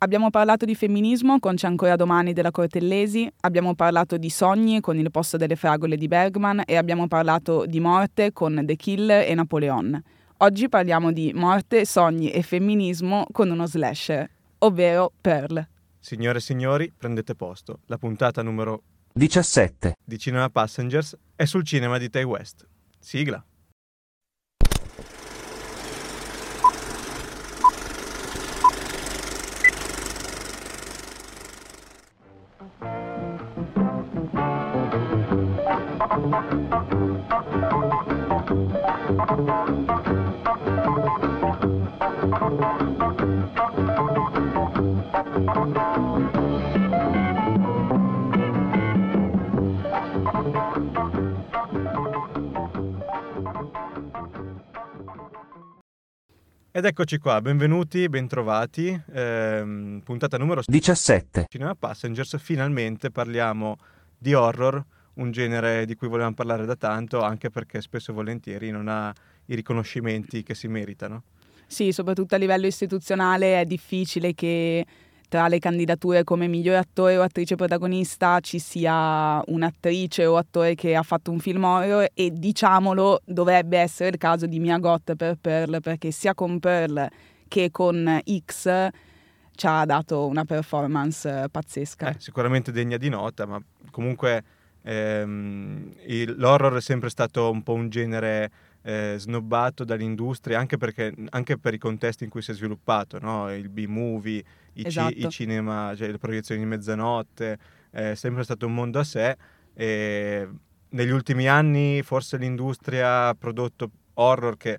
Abbiamo parlato di femminismo con C'è ancora domani della Cortellesi, abbiamo parlato di sogni con Il posto delle fragole di Bergman e abbiamo parlato di morte con The Killer e Napoleon. Oggi parliamo di morte, sogni e femminismo con uno slasher, ovvero Pearl. Signore e signori, prendete posto. La puntata numero 17 di Cinema Passengers è sul cinema di Tai West. Sigla. Ed eccoci qua, benvenuti, bentrovati. Ehm, puntata numero 17 Cinema Passengers. Finalmente parliamo di horror, un genere di cui volevamo parlare da tanto, anche perché spesso e volentieri non ha i riconoscimenti che si meritano. Sì, soprattutto a livello istituzionale è difficile che tra le candidature come miglior attore o attrice protagonista ci sia un'attrice o attore che ha fatto un film horror e diciamolo dovrebbe essere il caso di Mia Goth per Pearl perché sia con Pearl che con X ci ha dato una performance pazzesca. Eh, sicuramente degna di nota, ma comunque ehm, il, l'horror è sempre stato un po' un genere eh, snobbato dall'industria anche, perché, anche per i contesti in cui si è sviluppato, no? il B-movie, i, Esatto. ci- i cinema, cioè le proiezioni di mezzanotte, è sempre stato un mondo a sé e negli ultimi anni forse l'industria ha prodotto horror che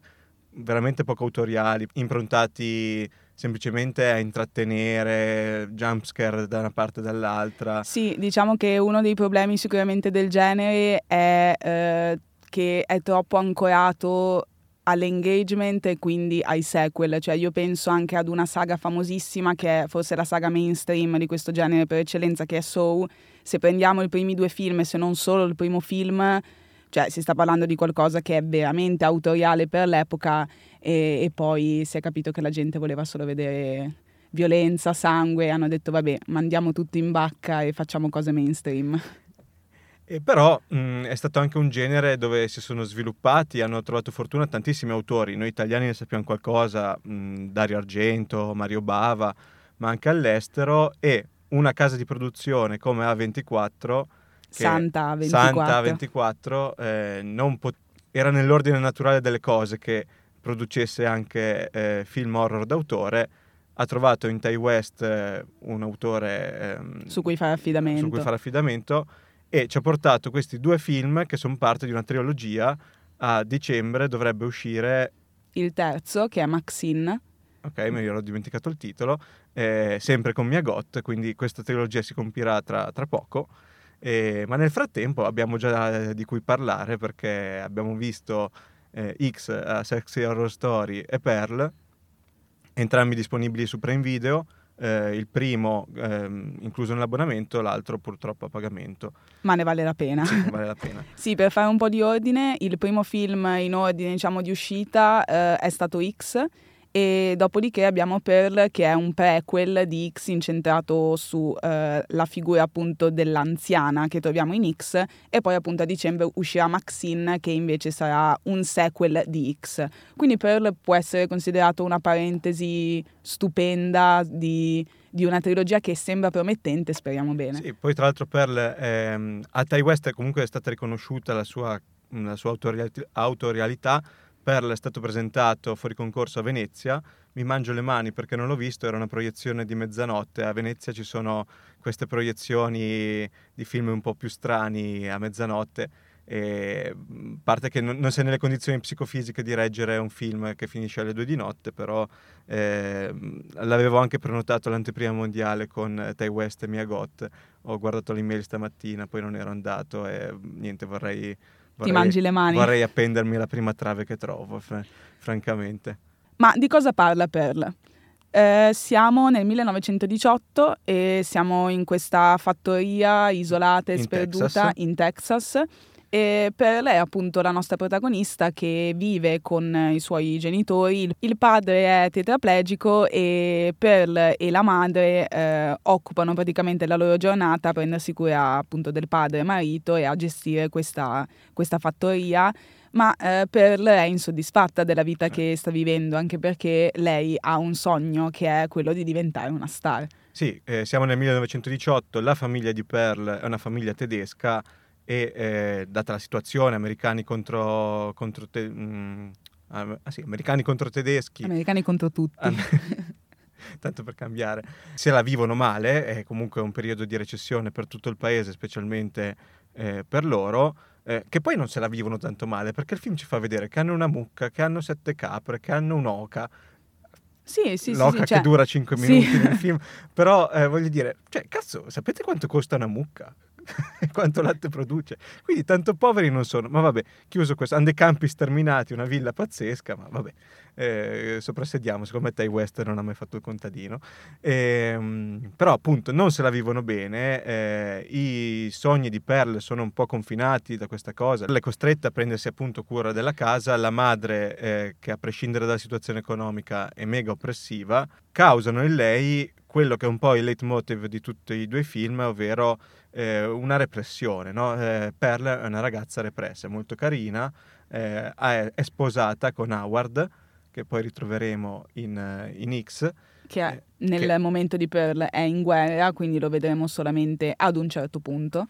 veramente poco autoriali, improntati semplicemente a intrattenere, jumpscare da una parte e dall'altra. Sì, diciamo che uno dei problemi sicuramente del genere è eh, che è troppo ancorato all'engagement e quindi ai sequel, cioè io penso anche ad una saga famosissima che è forse la saga mainstream di questo genere per eccellenza che è Saw, se prendiamo i primi due film e se non solo il primo film, cioè si sta parlando di qualcosa che è veramente autoriale per l'epoca e, e poi si è capito che la gente voleva solo vedere violenza, sangue hanno detto vabbè mandiamo tutto in bacca e facciamo cose mainstream. E però mh, è stato anche un genere dove si sono sviluppati, hanno trovato fortuna tantissimi autori. Noi italiani ne sappiamo qualcosa, mh, Dario Argento, Mario Bava, ma anche all'estero. E una casa di produzione come A24, che Santa 24. Santa 24 eh, non pot- era nell'ordine naturale delle cose che producesse anche eh, film horror d'autore. Ha trovato in Tai West eh, un autore ehm, su cui fare affidamento. E ci ha portato questi due film che sono parte di una trilogia. A dicembre dovrebbe uscire, Il terzo, che è Maxine, ok, mi ero dimenticato il titolo, eh, sempre con Mia Goth, quindi questa trilogia si compirà tra, tra poco. Eh, ma nel frattempo abbiamo già eh, di cui parlare perché abbiamo visto eh, X, a Sexy Horror Story e Pearl, entrambi disponibili su Prime Video. Eh, il primo ehm, incluso nell'abbonamento, l'altro purtroppo a pagamento. ma ne vale la pena. Sì, vale la pena. Sì, per fare un po' di ordine, il primo film in ordine diciamo, di uscita eh, è stato X e dopodiché abbiamo Pearl che è un prequel di X incentrato sulla figura appunto dell'anziana che troviamo in X e poi appunto a dicembre uscirà Maxine che invece sarà un sequel di X. Quindi Pearl può essere considerato una parentesi stupenda di, di una trilogia che sembra promettente, speriamo bene. Sì, poi tra l'altro Pearl ehm, a Tai West comunque è stata riconosciuta la sua, la sua autorial- Pearl è stato presentato fuori concorso a Venezia. Mi mangio le mani perché non l'ho visto, era una proiezione di mezzanotte. A Venezia ci sono queste proiezioni di film un po' più strani a mezzanotte. E, mh, a parte che non, non sei nelle condizioni psicofisiche di reggere un film che finisce alle due di notte, però ehm, l'avevo anche prenotato l'anteprima mondiale con eh, Tai West e Mia Goth. Ho guardato l'email stamattina, poi non ero andato e mh, niente, vorrei, vorrei, mangi le mani. vorrei appendermi alla prima trave che trovo, fra- francamente. Ma di cosa parla Pearl? Eh, siamo nel 1918 e siamo in questa fattoria isolata e In sperduta Texas. in Texas E per lei, appunto, la nostra protagonista che vive con i suoi genitori. Il padre è tetraplegico e Pearl e la madre eh, occupano praticamente la loro giornata a prendersi cura appunto del padre e marito e a gestire questa, questa fattoria ma eh, Pearl è insoddisfatta della vita che sta vivendo, anche perché lei ha un sogno che è quello di diventare una star. Sì, eh, siamo nel 1918, la famiglia di Pearl è una famiglia tedesca e eh, data la situazione, americani contro, contro te, mm, ah sì, americani contro tedeschi. Americani contro tutti. tanto per cambiare, se la vivono male, è comunque un periodo di recessione per tutto il paese, specialmente eh, per loro, eh, che poi non se la vivono tanto male, perché il film ci fa vedere che hanno una mucca, che hanno sette capre, che hanno un'oca. Sì, sì, L'oca sì, che cioè, dura 5 minuti sì. nel film, però eh, voglio dire, cioè, cazzo, sapete quanto costa una mucca? quanto latte produce. Quindi tanto poveri non sono. Ma vabbè, chiuso questo. Hanno dei campi sterminati, una villa pazzesca, ma vabbè, eh, soprassediamo. Secondo me Tai West non ha mai fatto il contadino. Eh, però appunto non se la vivono bene. Eh, I sogni di Pearl sono un po' confinati da questa cosa. Lei è costretta a prendersi appunto cura della casa. La madre, eh, che a prescindere dalla situazione economica è mega oppressiva, causano in lei quello che è un po' il leitmotiv di tutti i due film, ovvero eh, una repressione. No? Eh, Pearl è una ragazza repressa, è molto carina, eh, è, è, sposata con Howard, che poi ritroveremo in, in X. Che è, nel che... momento di Pearl è in guerra, quindi lo vedremo solamente ad un certo punto.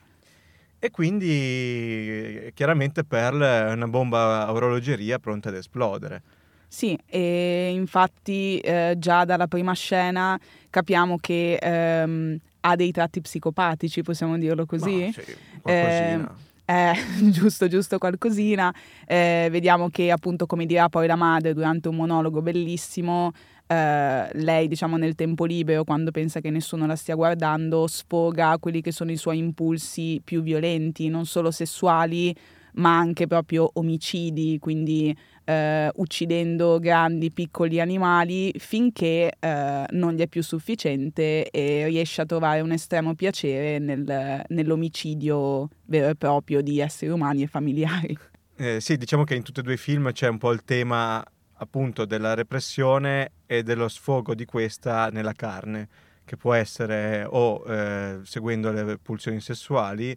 E quindi chiaramente Pearl è una bomba a orologeria pronta ad esplodere. Sì, e infatti eh, già dalla prima scena capiamo che ehm, ha dei tratti psicopatici, possiamo dirlo così? Ma, sì, qualcosina. Eh, eh, giusto, giusto, qualcosina. Eh, vediamo che appunto, come dirà poi la madre durante un monologo bellissimo, eh, lei, diciamo, nel tempo libero, quando pensa che nessuno la stia guardando, sfoga quelli che sono i suoi impulsi più violenti, non solo sessuali, ma anche proprio omicidi, quindi eh, uccidendo grandi, piccoli animali finché eh, non gli è più sufficiente e riesce a trovare un estremo piacere nel, nell'omicidio vero e proprio di esseri umani e familiari. Eh, sì, diciamo che in tutti e due i film c'è un po' il tema appunto della repressione e dello sfogo di questa nella carne, che può essere o eh, seguendo le pulsioni sessuali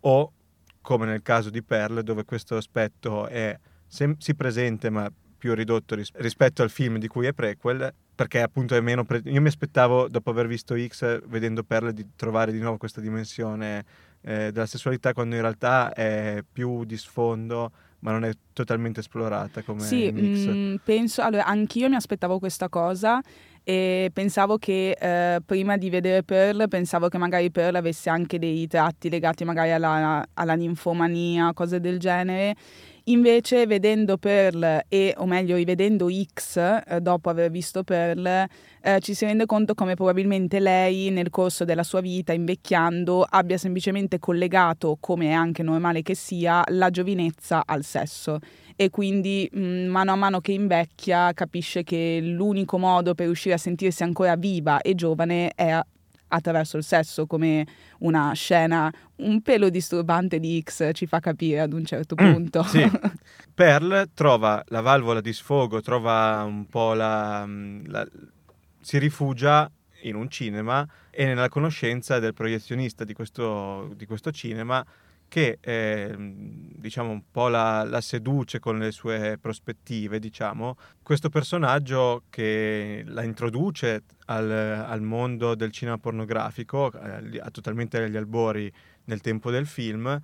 o come nel caso di Pearl, dove questo aspetto è sem- sì presente ma più ridotto ris- rispetto al film di cui è prequel, perché appunto è meno... Pre- io mi aspettavo, dopo aver visto X, vedendo Pearl, di trovare di nuovo questa dimensione eh, della sessualità, quando in realtà è più di sfondo, ma non è totalmente esplorata come sì. Mh, mm, penso, allora, anch'io mi aspettavo questa cosa e pensavo che eh, prima di vedere Pearl pensavo che magari Pearl avesse anche dei tratti legati magari alla, alla ninfomania, cose del genere. Invece vedendo Pearl e o meglio rivedendo X eh, dopo aver visto Pearl eh, ci si rende conto come probabilmente lei nel corso della sua vita invecchiando abbia semplicemente collegato, come è anche normale che sia, la giovinezza al sesso e quindi mh, mm, mano a mano che invecchia capisce che l'unico modo per riuscire a sentirsi ancora viva e giovane è attraverso il sesso, come una scena un pelo disturbante di X ci fa capire ad un certo mm, punto. Mm, sì. Pearl trova la valvola di sfogo, trova un po' la, la... si rifugia in un cinema e nella conoscenza del proiezionista di questo, di questo cinema che eh, diciamo un po' la, la, seduce con le sue prospettive, diciamo, questo personaggio che la introduce al, al mondo del cinema pornografico, eh, totalmente agli albori nel tempo del film,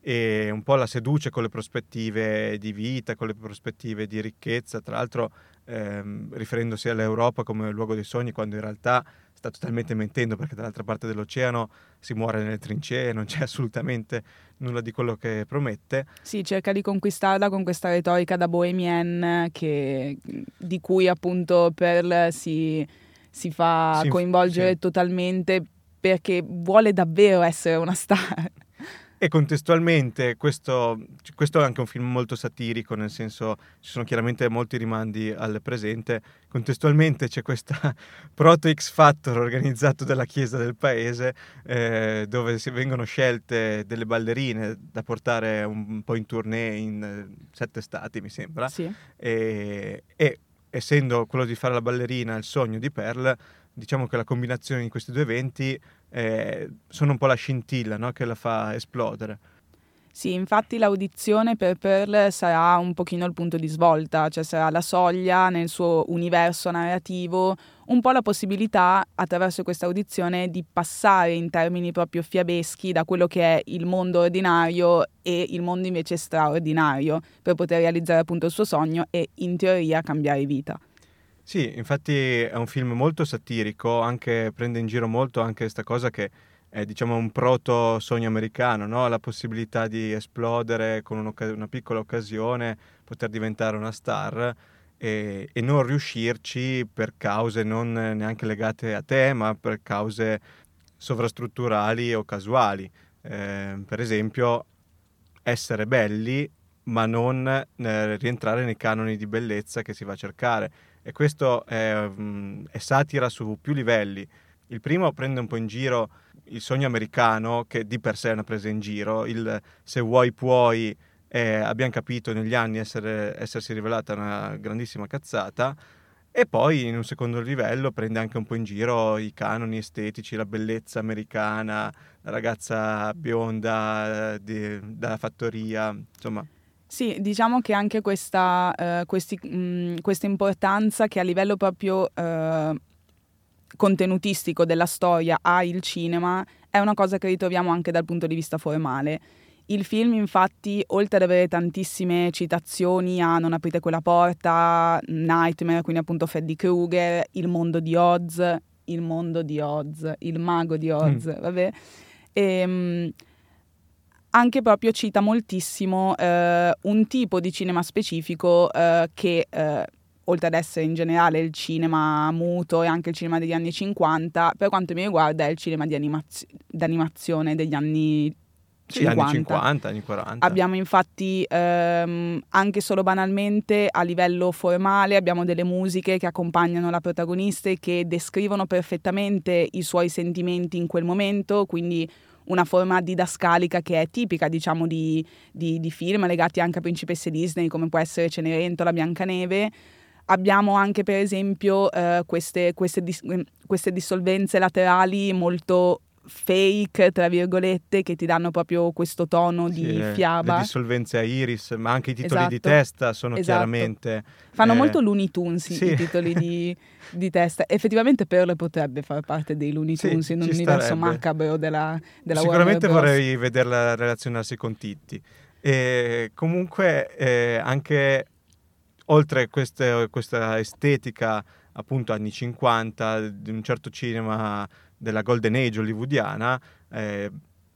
e un po' la seduce con le prospettive di vita, con le prospettive di ricchezza, tra l'altro ehm, riferendosi all'Europa come luogo dei sogni, quando in realtà sta totalmente mentendo perché dall'altra parte dell'oceano si muore nelle trincee, non c'è assolutamente nulla di quello che promette. Sì, cerca di conquistarla con questa retorica da bohemian che, di cui appunto Pearl si, si fa sì, coinvolgere sì. totalmente perché vuole davvero essere una star. E contestualmente questo, questo, è anche un film molto satirico, nel senso ci sono chiaramente molti rimandi al presente. Contestualmente c'è questa proto X Factor organizzato dalla chiesa del paese eh, dove si vengono scelte delle ballerine da portare un po' in tournée in eh, sette stati, mi sembra. Sì. E, e essendo quello di fare la ballerina il sogno di Pearl, diciamo che la combinazione di questi due eventi eh, sono un po' la scintilla no? che la fa esplodere. Sì, infatti l'audizione per Pearl sarà un pochino il punto di svolta, cioè sarà la soglia nel suo universo narrativo, un po' la possibilità attraverso questa audizione di passare in termini proprio fiabeschi da quello che è il mondo ordinario e il mondo invece straordinario per poter realizzare appunto il suo sogno e in teoria cambiare vita. Sì, infatti è un film molto satirico, anche, prende in giro molto anche questa cosa che è diciamo un proto sogno americano, no? la possibilità di esplodere con una piccola occasione, poter diventare una star e, e, non riuscirci per cause non neanche legate a te, ma per cause sovrastrutturali o casuali. Eh, per esempio, essere belli ma non eh, rientrare nei canoni di bellezza che si va a cercare e questo è, mm, è, satira su più livelli. Il primo prende un po' in giro il sogno americano, che di per sé è una presa in giro, il se vuoi puoi, eh, abbiamo capito negli anni essere, essersi rivelata una grandissima cazzata, e poi in un secondo livello prende anche un po' in giro i canoni estetici, la bellezza americana, la ragazza bionda eh, di, da fattoria, insomma sì, diciamo che anche questa, eh, questi, mh, questa importanza che a livello proprio eh, contenutistico della storia ha il cinema è una cosa che ritroviamo anche dal punto di vista formale. Il film, infatti, oltre ad avere tantissime citazioni a Non aprite quella porta, Nightmare, quindi appunto Freddy Krueger, Il mondo di Oz, Il mondo di Oz, Il mago di Oz, mm. vabbè. E, ehm, mh, anche proprio cita moltissimo eh, un tipo di cinema specifico eh, che, eh, oltre ad essere in generale il cinema muto e anche il cinema degli anni 50, per quanto mi riguarda è il cinema di animaz- d'animazione degli anni sì, anni 50, anni 40. Abbiamo infatti ehm, anche solo banalmente a livello formale abbiamo delle musiche che accompagnano la protagonista e che descrivono perfettamente i suoi sentimenti in quel momento, quindi una forma didascalica che è tipica, diciamo, di, di, di film legati anche a principesse Disney, come può essere Cenerentola, Biancaneve. Abbiamo anche, per esempio, eh, queste, queste, dis- queste dissolvenze laterali molto fake, tra virgolette, che ti danno proprio questo tono sì, di fiaba. Le dissolvenze a iris, ma anche i titoli esatto. di testa sono esatto. chiaramente... Fanno eh... molto Looney Tunes sì. i titoli di, di, testa. Effettivamente Pearl potrebbe far parte dei Looney Tunes sì, in un universo starebbe. macabro della, della Sicuramente vorrei vederla relazionarsi con Titti. E comunque eh, anche oltre queste, questa estetica appunto anni 50 di un certo cinema della Golden Age hollywoodiana, eh,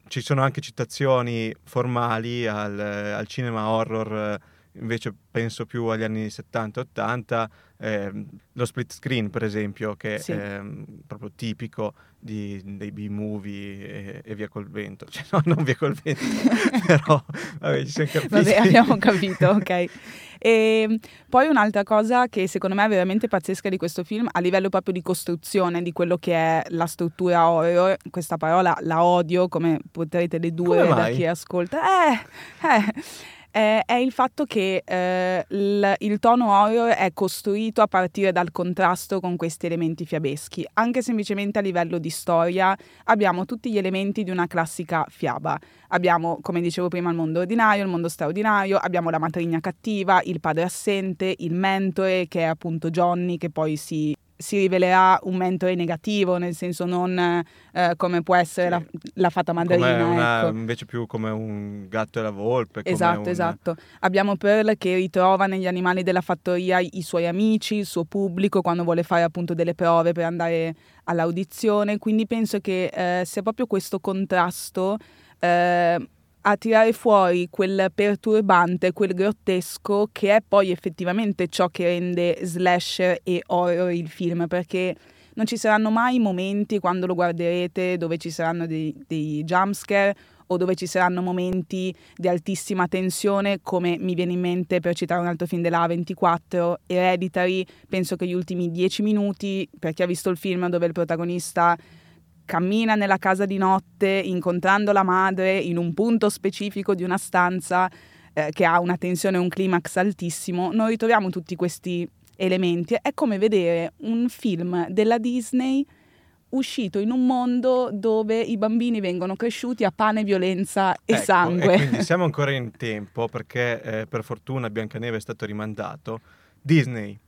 ci sono anche citazioni formali al, al cinema horror, invece penso più agli anni 70-80, eh, lo split screen per esempio, che sì. è proprio tipico di, dei B-movie e, e, via col vento, cioè no, non via col vento, però vabbè, ci siamo capiti. Vabbè, abbiamo capito, ok. E ehm, poi un'altra cosa che secondo me è veramente pazzesca di questo film, a livello proprio di costruzione di quello che è la struttura horror, questa parola la odio, come potrete dedurre da chi ascolta. Eh, eh eh, è il fatto che eh, il, il, tono horror è costruito a partire dal contrasto con questi elementi fiabeschi. Anche semplicemente a livello di storia abbiamo tutti gli elementi di una classica fiaba. Abbiamo, come dicevo prima, il mondo ordinario, il mondo straordinario, abbiamo la matrigna cattiva, il padre assente, il mentore che è appunto Johnny che poi si si rivelerà un mentore negativo, nel senso non eh, come può essere sì. la, la, fata madrina. Una, ecco. Invece più come un gatto e la volpe. Esatto, un... esatto. Abbiamo Pearl che ritrova negli animali della fattoria i suoi amici, il suo pubblico, quando vuole fare appunto delle prove per andare all'audizione. Quindi penso che eh, sia proprio questo contrasto eh, a tirare fuori quel perturbante, quel grottesco che è poi effettivamente ciò che rende slasher e horror il film, perché non ci saranno mai momenti quando lo guarderete dove ci saranno dei, dei jumpscare o dove ci saranno momenti di altissima tensione, come mi viene in mente per citare un altro film della A24, Hereditary, penso che gli ultimi dieci minuti, per chi ha visto il film dove il protagonista cammina nella casa di notte incontrando la madre in un punto specifico di una stanza eh, che ha una tensione e un climax altissimo, noi ritroviamo tutti questi elementi. È come vedere un film della Disney uscito in un mondo dove i bambini vengono cresciuti a pane, violenza e ecco, sangue. E quindi siamo ancora in tempo perché eh, per fortuna Biancaneve è stato rimandato. Disney,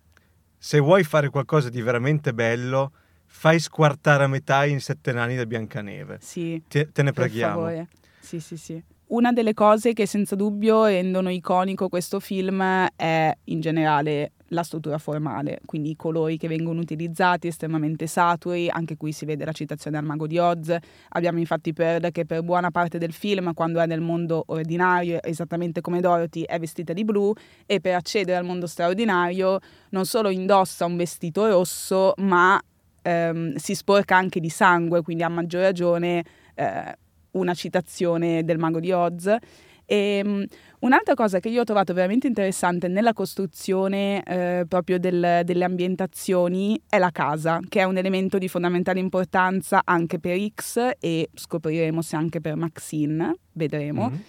se vuoi fare qualcosa di veramente bello, fai squartare a metà in sette nani da Biancaneve. Sì. Te, te ne preghiamo. Sì, sì, sì. Una delle cose che senza dubbio rendono iconico questo film è in generale la struttura formale, quindi i colori che vengono utilizzati estremamente saturi, anche qui si vede la citazione al mago di Oz, abbiamo infatti Pearl che per buona parte del film quando è nel mondo ordinario, esattamente come Dorothy, è vestita di blu e per accedere al mondo straordinario non solo indossa un vestito rosso ma ehm, si sporca anche di sangue, quindi a maggior ragione eh, una citazione del mago di Oz. E, um, un'altra cosa che io ho trovato veramente interessante nella costruzione eh, proprio del, delle ambientazioni è la casa, che è un elemento di fondamentale importanza anche per X e scopriremo se anche per Maxine, vedremo. Mm-hmm.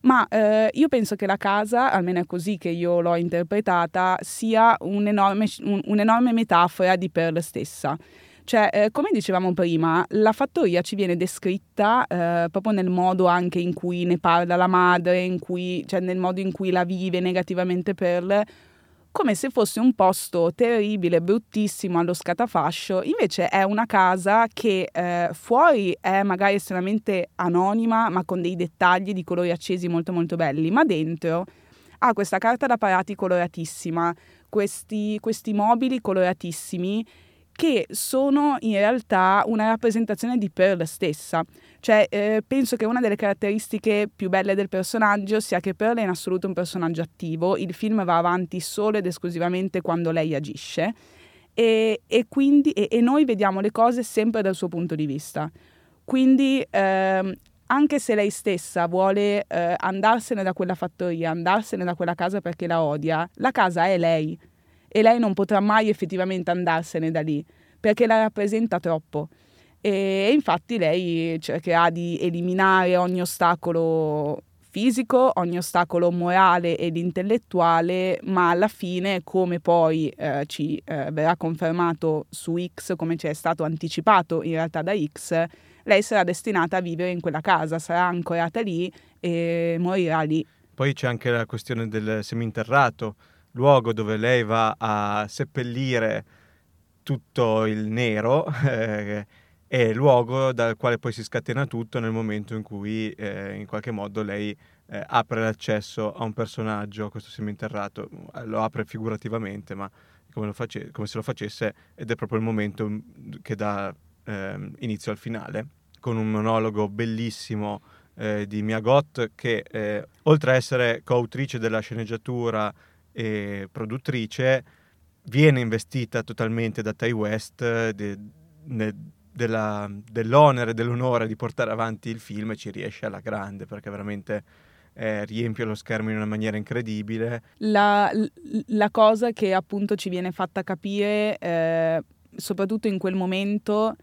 Ma eh, io penso che la casa, almeno è così che io l'ho interpretata, sia un'enorme, un, un'enorme metafora di Pearl stessa. Cioè, eh, come dicevamo prima, la fattoria ci viene descritta eh, proprio nel modo anche in cui ne parla la madre, cui, cioè nel modo in cui la vive negativamente Pearl, come se fosse un posto terribile, bruttissimo, allo scatafascio. Invece è una casa che eh, fuori è magari estremamente anonima, ma con dei dettagli di colori accesi molto molto belli, ma dentro ha questa carta da parati coloratissima, questi, questi mobili coloratissimi che sono in realtà una rappresentazione di Pearl stessa. Cioè, eh, penso che una delle caratteristiche più belle del personaggio sia che Pearl è in assoluto un personaggio attivo, il film va avanti solo ed esclusivamente quando lei agisce e, e quindi, e, e noi vediamo le cose sempre dal suo punto di vista. Quindi ehm, anche se lei stessa vuole eh, andarsene da quella fattoria, andarsene da quella casa perché la odia, la casa è lei e lei non potrà mai effettivamente andarsene da lì perché la rappresenta troppo. E infatti lei cercherà di eliminare ogni ostacolo fisico, ogni ostacolo morale ed intellettuale, ma alla fine, come poi eh, ci eh, verrà confermato su X, come ci è stato anticipato in realtà da X, lei sarà destinata a vivere in quella casa, sarà ancorata lì e morirà lì. Poi c'è anche la questione del seminterrato luogo dove lei va a seppellire tutto il nero eh, è il luogo dal quale poi si scatena tutto nel momento in cui eh, in qualche modo lei eh, apre l'accesso a un personaggio, a questo seminterrato, lo apre figurativamente, ma come, face- come, se lo facesse ed è proprio il momento che dà ehm, inizio al finale, con un monologo bellissimo eh, di Mia Goth che eh, oltre a essere coautrice della sceneggiatura e produttrice, viene investita totalmente da Ty West de, de, della, dell'onere, dell'onore di portare avanti il film e ci riesce alla grande perché veramente eh, riempie lo schermo in una maniera incredibile. La, la cosa che appunto ci viene fatta capire, eh, soprattutto in quel momento,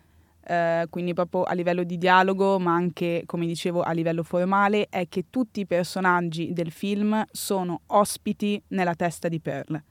eh, quindi proprio a livello di dialogo, ma anche, come dicevo, a livello formale, è che tutti i personaggi del film sono ospiti nella testa di Pearl.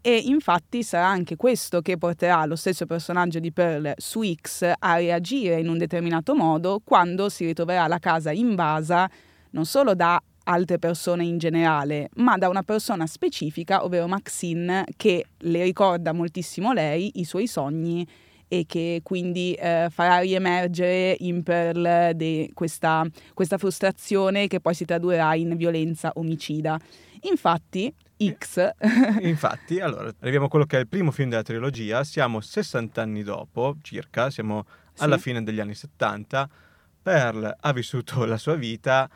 E infatti sarà anche questo che porterà lo stesso personaggio di Pearl su X a reagire in un determinato modo quando si ritroverà la casa invasa non solo da altre persone in generale, ma da una persona specifica, ovvero Maxine, che le ricorda moltissimo lei, i suoi sogni e che quindi eh, farà riemergere in Pearl de, questa, questa frustrazione che poi si tradurrà in violenza omicida. Infatti, X. Infatti, allora, arriviamo a quello che è il primo film della trilogia, siamo 60 anni dopo, circa, siamo alla sì. fine degli anni 70, Pearl ha vissuto la sua vita,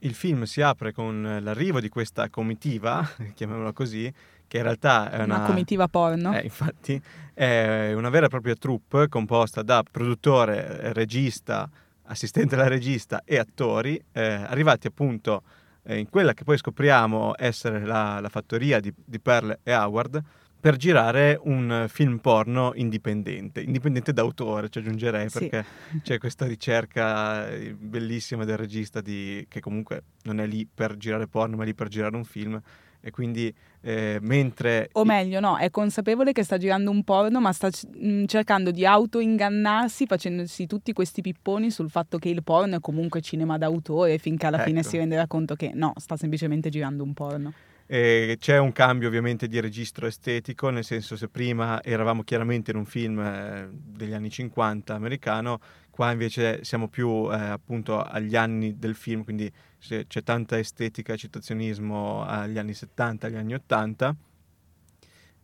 il film si apre con l'arrivo di questa comitiva, chiamiamola così, che in realtà è una, una comitiva porno. Eh, infatti, è una vera e propria troupe composta da produttore, regista, assistente alla regista e attori, eh, arrivati appunto eh, in quella che poi scopriamo essere la, la fattoria di, di Pearl e Howard, per girare un film porno indipendente, indipendente d'autore, ci aggiungerei, perché sì. c'è questa ricerca eh, bellissima del regista di, che comunque non è lì per girare porno, ma è lì per girare un film. E quindi eh, mentre... O meglio, no, è consapevole che sta girando un porno, ma sta mm, cercando di autoingannarsi facendosi tutti questi pipponi sul fatto che il porno è comunque cinema d'autore, finché alla ecco. fine si renderà conto che no, sta semplicemente girando un porno. E c'è un cambio ovviamente di registro estetico, nel senso se prima eravamo chiaramente in un film eh, degli anni 50 americano, qua invece siamo più eh, appunto agli anni del film, quindi c'è tanta estetica e citazionismo agli anni 70, agli anni 80.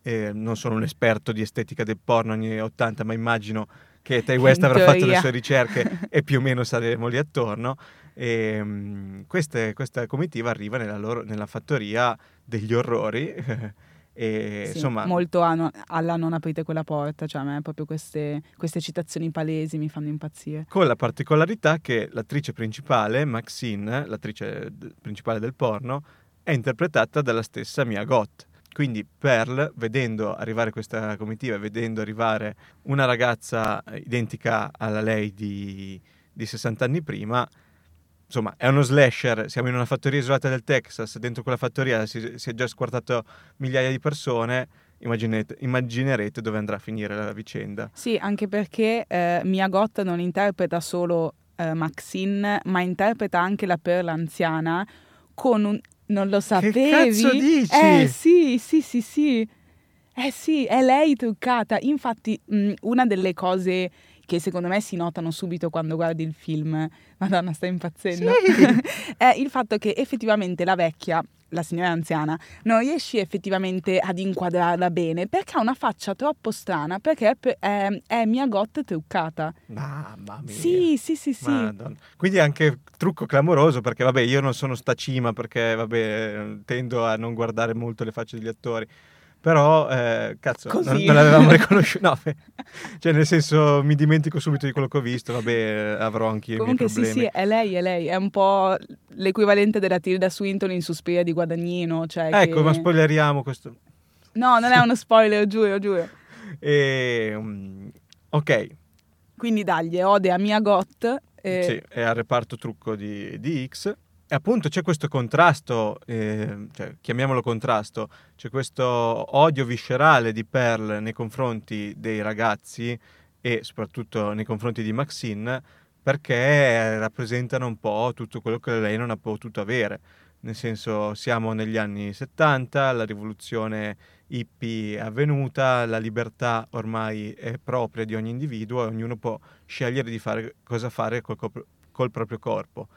Eh, non sono un esperto di estetica del porno anni 80, ma immagino che Tai West avrà fatto le sue ricerche e più o meno saremo lì attorno. E, um, queste, questa comitiva arriva nella, loro, nella fattoria degli orrori. e, sì, insomma, molto a alla non aprite quella porta, cioè a me proprio queste, queste, citazioni palesi mi fanno impazzire. Con la particolarità che l'attrice principale, Maxine, l'attrice d- principale del porno, è interpretata dalla stessa Mia Goth. Quindi Pearl, vedendo arrivare questa comitiva, vedendo arrivare una ragazza identica alla lei di, di 60 anni prima, insomma, è uno slasher, siamo in una fattoria isolata del Texas, dentro quella fattoria si, si è già squartato migliaia di persone, immaginerete dove andrà a finire la vicenda. Sì, anche perché eh, Mia Goth non interpreta solo eh, Maxine, ma interpreta anche la perla anziana con un... Non lo sapevi? Che cazzo dici? Eh sì, sì, sì, sì. Eh sì, è lei truccata. Infatti, mh, una delle cose che secondo me si notano subito quando guardi il film, Madonna sta impazzendo, sì. è il fatto che effettivamente la vecchia, la signora anziana, non riesci effettivamente ad inquadrarla bene perché ha una faccia troppo strana, perché è, è, è Mia Gott truccata. Mamma mia. Sì, sì, sì, sì. Madonna. Quindi anche trucco clamoroso perché vabbè io non sono sta cima perché vabbè tendo a non guardare molto le facce degli attori però, eh, cazzo, non, non, l'avevamo riconosciuto. No, cioè, nel senso, mi dimentico subito di quello che ho visto. Vabbè, avrò anche io Comunque, i miei problemi. sì, sì, è lei, è lei. È un po' l'equivalente della Tilda Swinton in Suspiria di Guadagnino. Cioè ecco, che... ma spoileriamo questo. No, non è uno spoiler, giuro, giuro. E, um, ok. Quindi dagli, ode a Mia Gott. E... Sì, è al reparto trucco di, di X appunto c'è questo contrasto, eh, cioè, chiamiamolo contrasto, c'è questo odio viscerale di Pearl nei confronti dei ragazzi e soprattutto nei confronti di Maxine perché rappresentano un po' tutto quello che lei non ha potuto avere. Nel senso, siamo negli anni 70, la rivoluzione hippie è avvenuta, la libertà ormai è propria di ogni individuo e ognuno può scegliere di fare cosa fare col, col proprio corpo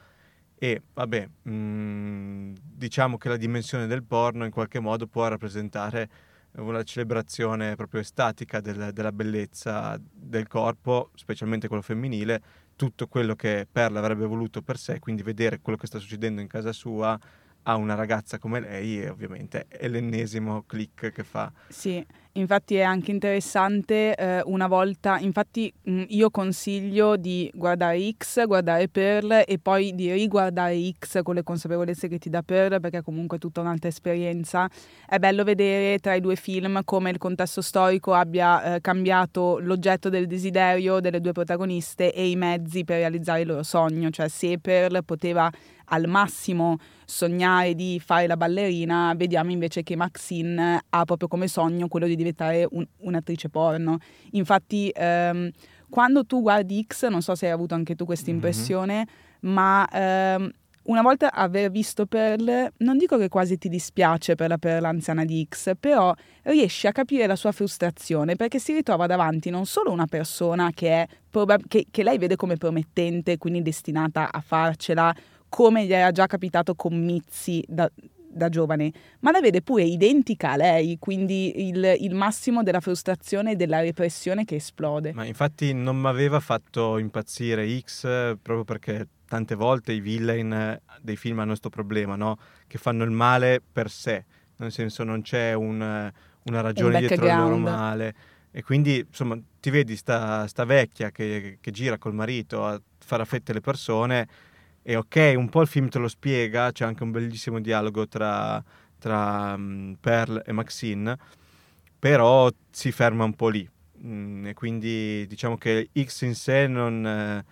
e vabbè, mh, mm, diciamo che la dimensione del porno in qualche modo può rappresentare una celebrazione proprio estatica del, della bellezza del corpo, specialmente quello femminile, tutto quello che Perla avrebbe voluto per sé, quindi vedere quello che sta succedendo in casa sua a una ragazza come lei e ovviamente è l'ennesimo click che fa. Sì, infatti è anche interessante eh, una volta, infatti mh, mm, io consiglio di guardare X, guardare Pearl e poi di riguardare X con le consapevolezze che ti dà Pearl perché comunque è tutta un'altra esperienza. È bello vedere tra i due film come il contesto storico abbia eh, cambiato l'oggetto del desiderio delle due protagoniste e i mezzi per realizzare il loro sogno, cioè se Pearl poteva al massimo sognare di fare la ballerina, vediamo invece che Maxine ha proprio come sogno quello di diventare un, un'attrice porno. Infatti, ehm, quando tu guardi X, non so se hai avuto anche tu questa mhm. impressione, mm-hmm. ma ehm, una volta aver visto Pearl, non dico che quasi ti dispiace per la Pearl anziana di X, però riesci a capire la sua frustrazione perché si ritrova davanti non solo una persona che, è, che, che lei vede come promettente, quindi destinata a farcela come gli era già capitato con Mizzi da, da giovane, ma la vede pure identica a lei, quindi il, il, massimo della frustrazione e della repressione che esplode. Ma infatti non mi aveva fatto impazzire X proprio perché tante volte i villain dei film hanno questo problema, no? Che fanno il male per sé, nel senso non c'è un, una ragione dietro il loro male. E quindi, insomma, ti vedi sta, sta vecchia che, che, gira col marito a fare a fette le persone e ok, un po' il film te lo spiega, c'è anche un bellissimo dialogo tra, tra um, Pearl e Maxine, però si ferma un po' lì. Mm, e quindi diciamo che X in sé non, eh,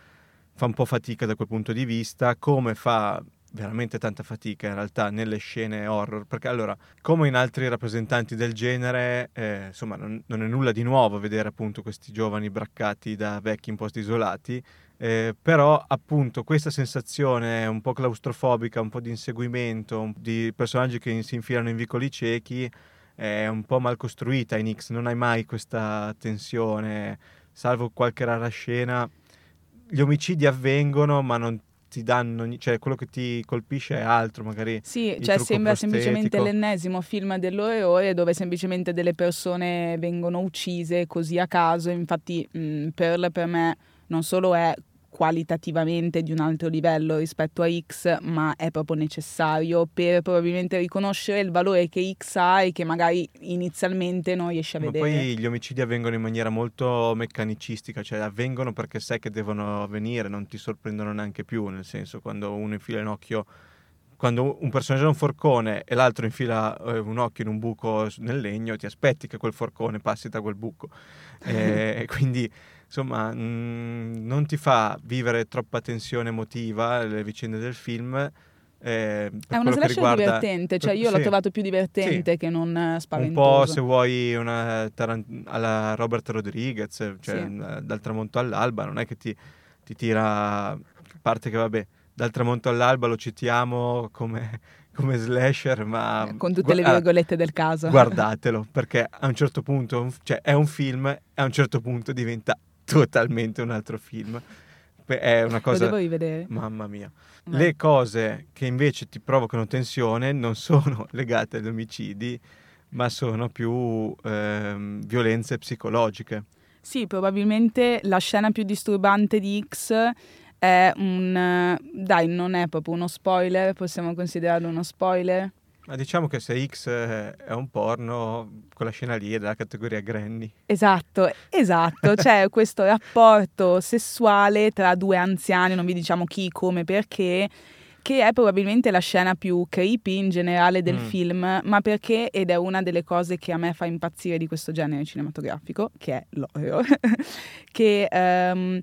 fa un po' fatica da quel punto di vista, come fa veramente tanta fatica in realtà nelle scene horror, perché allora, come in altri rappresentanti del genere, eh, insomma, non, non, è nulla di nuovo vedere appunto questi giovani braccati da vecchi in posti isolati, eh, però appunto questa sensazione un po' claustrofobica, un po' di inseguimento, di personaggi che si infilano in vicoli ciechi, è un po' mal costruita in X, non hai mai questa tensione, salvo qualche rara scena. Gli omicidi avvengono, ma non ti danno, cioè quello che ti colpisce è altro, magari. Sì, cioè sembra semplicemente l'ennesimo film dell'orrore dove semplicemente delle persone vengono uccise così a caso. Infatti, mh, Pearl per me non solo è qualitativamente di un altro livello rispetto a X, ma è proprio necessario per probabilmente riconoscere il valore che X ha e che magari inizialmente non riesce a ma vedere. Poi gli omicidi avvengono in maniera molto meccanicistica, cioè avvengono perché sai che devono avvenire, non ti sorprendono neanche più, nel senso quando uno infila in occhio quando un personaggio ha un forcone e l'altro infila eh, un occhio in un buco nel legno, ti aspetti che quel forcone passi da quel buco. e quindi insomma, mh, mm, non ti fa vivere troppa tensione emotiva le vicende del film. Eh, è una slasher riguarda... divertente, cioè io sì. l'ho trovato più divertente sì. che non spaventoso. Un po' se vuoi una taran- alla Robert Rodriguez, cioè sì. dal tramonto all'alba, non è che ti, ti tira, a parte che vabbè, dal tramonto all'alba lo citiamo come, come slasher, ma... Con tutte gu- le virgolette del caso. Guardatelo, perché a un certo punto, cioè è un film a un certo punto diventa totalmente un altro film. È una cosa... Lo devo rivedere. Mamma mia. Beh. Le cose che invece ti provocano tensione non sono legate agli omicidi, ma sono più ehm, violenze psicologiche. Sì, probabilmente la scena più disturbante di X è un... dai, non è proprio uno spoiler, possiamo considerarlo uno spoiler? Ma diciamo che se X è un porno, quella scena lì è della categoria Granny. Esatto, esatto. C'è questo rapporto sessuale tra due anziani, non vi diciamo chi, come, perché, che è probabilmente la scena più creepy in generale del mm. film, ma perché, ed è una delle cose che a me fa impazzire di questo genere cinematografico, che è l'horror, che... Um,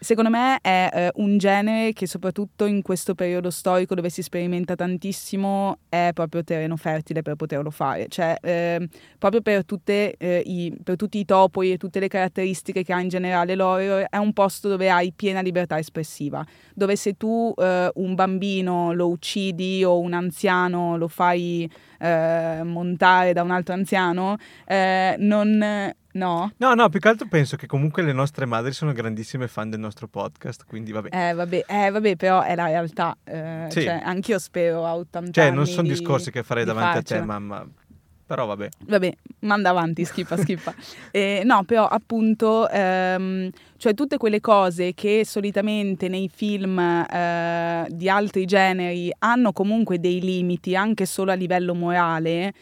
Secondo me è eh, un genere che soprattutto in questo periodo storico dove si sperimenta tantissimo è proprio terreno fertile per poterlo fare, cioè eh, proprio per, tutte, eh, i, per, tutti i topoi e tutte le caratteristiche che ha in generale l'horror è un posto dove hai piena libertà espressiva, dove se tu eh, un bambino lo uccidi o un anziano lo fai eh, montare da un altro anziano, eh, non No? No, no, più che altro penso che comunque le nostre madri sono grandissime fan del nostro podcast, quindi vabbè. Eh, vabbè, eh, vabbè però è la realtà. Eh, sì. cioè, anch'io spero a 80 cioè, anni non sono di, discorsi che farei davanti farcela. a te, mamma. Però vabbè. Vabbè, manda avanti, schippa, schippa. eh, no, però appunto, ehm, cioè tutte quelle cose che solitamente nei film eh, di altri generi hanno comunque dei limiti, anche solo a livello morale,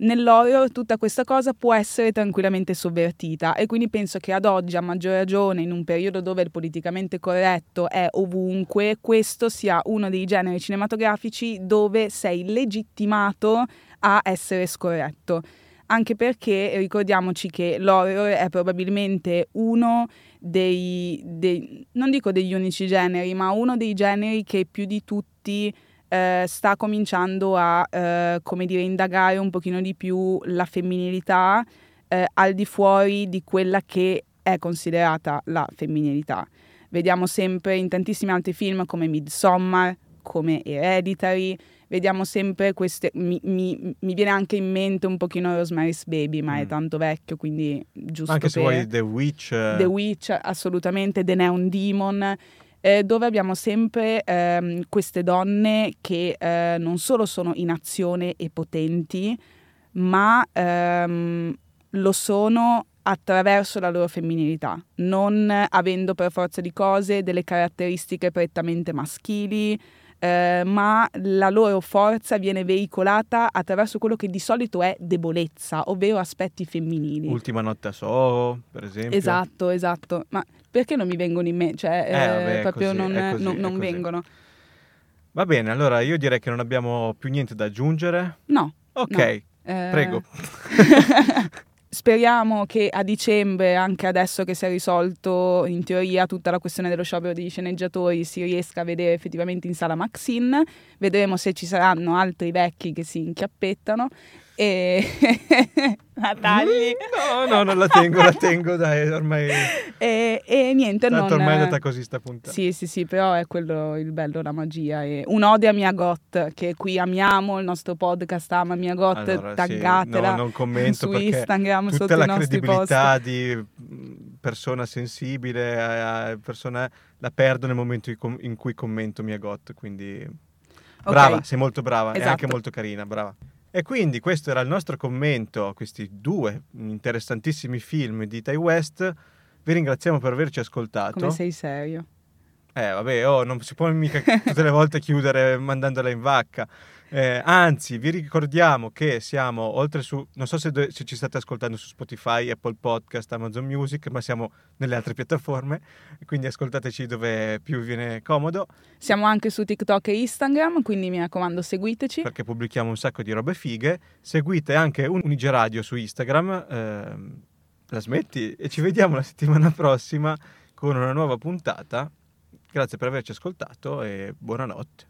nell'horror tutta questa cosa può essere tranquillamente sovvertita e quindi penso che ad oggi, a maggior ragione, in un periodo dove il politicamente corretto è ovunque, questo sia uno dei generi cinematografici dove sei legittimato a essere scorretto. Anche perché ricordiamoci che l'horror è probabilmente uno dei, dei, non dico degli unici generi, ma uno dei generi che più di tutti eh, sta cominciando a, eh, come dire, indagare un pochino di più la femminilità eh, al di fuori di quella che è considerata la femminilità. Vediamo sempre in tantissimi altri film come Midsommar, come Hereditary, vediamo sempre queste, mi, mi, mi, viene anche in mente un pochino Rosemary's Baby, ma mm. è tanto vecchio, quindi giusto Anche per... se vuoi The Witch. The Witch, assolutamente, The Neon Demon eh, dove abbiamo sempre ehm, queste donne che eh, non solo sono in azione e potenti, ma ehm, lo sono attraverso la loro femminilità, non avendo per forza di cose delle caratteristiche prettamente maschili, eh, ma la loro forza viene veicolata attraverso quello che di solito è debolezza, ovvero aspetti femminili. Ultima notte a Soho, per esempio. Esatto, esatto. Ma perché non mi vengono in mente? Cioè, Eh, vabbè, è proprio così, non, così, non- non vengono. Va bene, allora io direi che non abbiamo più niente da aggiungere. No. Ok, No. eh, prego. Speriamo che a dicembre, anche adesso che si è risolto in teoria tutta la questione dello sciopero degli sceneggiatori, si riesca a vedere effettivamente in sala Maxine. Vedremo se ci saranno altri vecchi che si inchiappettano. E la tagli. No, no, non la tengo, la tengo, dai, ormai... E, e niente, Tanto non... ormai è andata così sta puntata. Sì, sì, sì, però è quello il bello, la magia. E un'ode a Mia Got, che qui amiamo, il nostro podcast ama Mia Got, Allora, sì, taggatela no, non commento su Instagram Tutta sotto la i nostri post. credibilità di mh, persona sensibile, persona, la perdo nel momento in cui commento Mia Got, quindi Ok. brava, sei molto brava e Esatto. anche molto carina, brava. E quindi questo era il nostro commento a questi due interessantissimi film di Ty West. Vi ringraziamo per averci ascoltato. Come sei serio? Eh, vabbè, oh, non si può mica tutte le volte chiudere mandandola in vacca. Eh, anzi, vi ricordiamo che siamo oltre su, non so se, do- se ci state ascoltando su Spotify, Apple Podcast, Amazon Music, ma siamo nelle altre piattaforme, quindi ascoltateci dove più vi viene comodo, Siamo anche su TikTok e Instagram, quindi mi raccomando seguiteci. perché pubblichiamo un sacco di robe fighe. Seguite anche un Unige Radio su Instagram, ehm, la smetti e ci vediamo la settimana prossima con una nuova puntata. Grazie per averci ascoltato e buonanotte.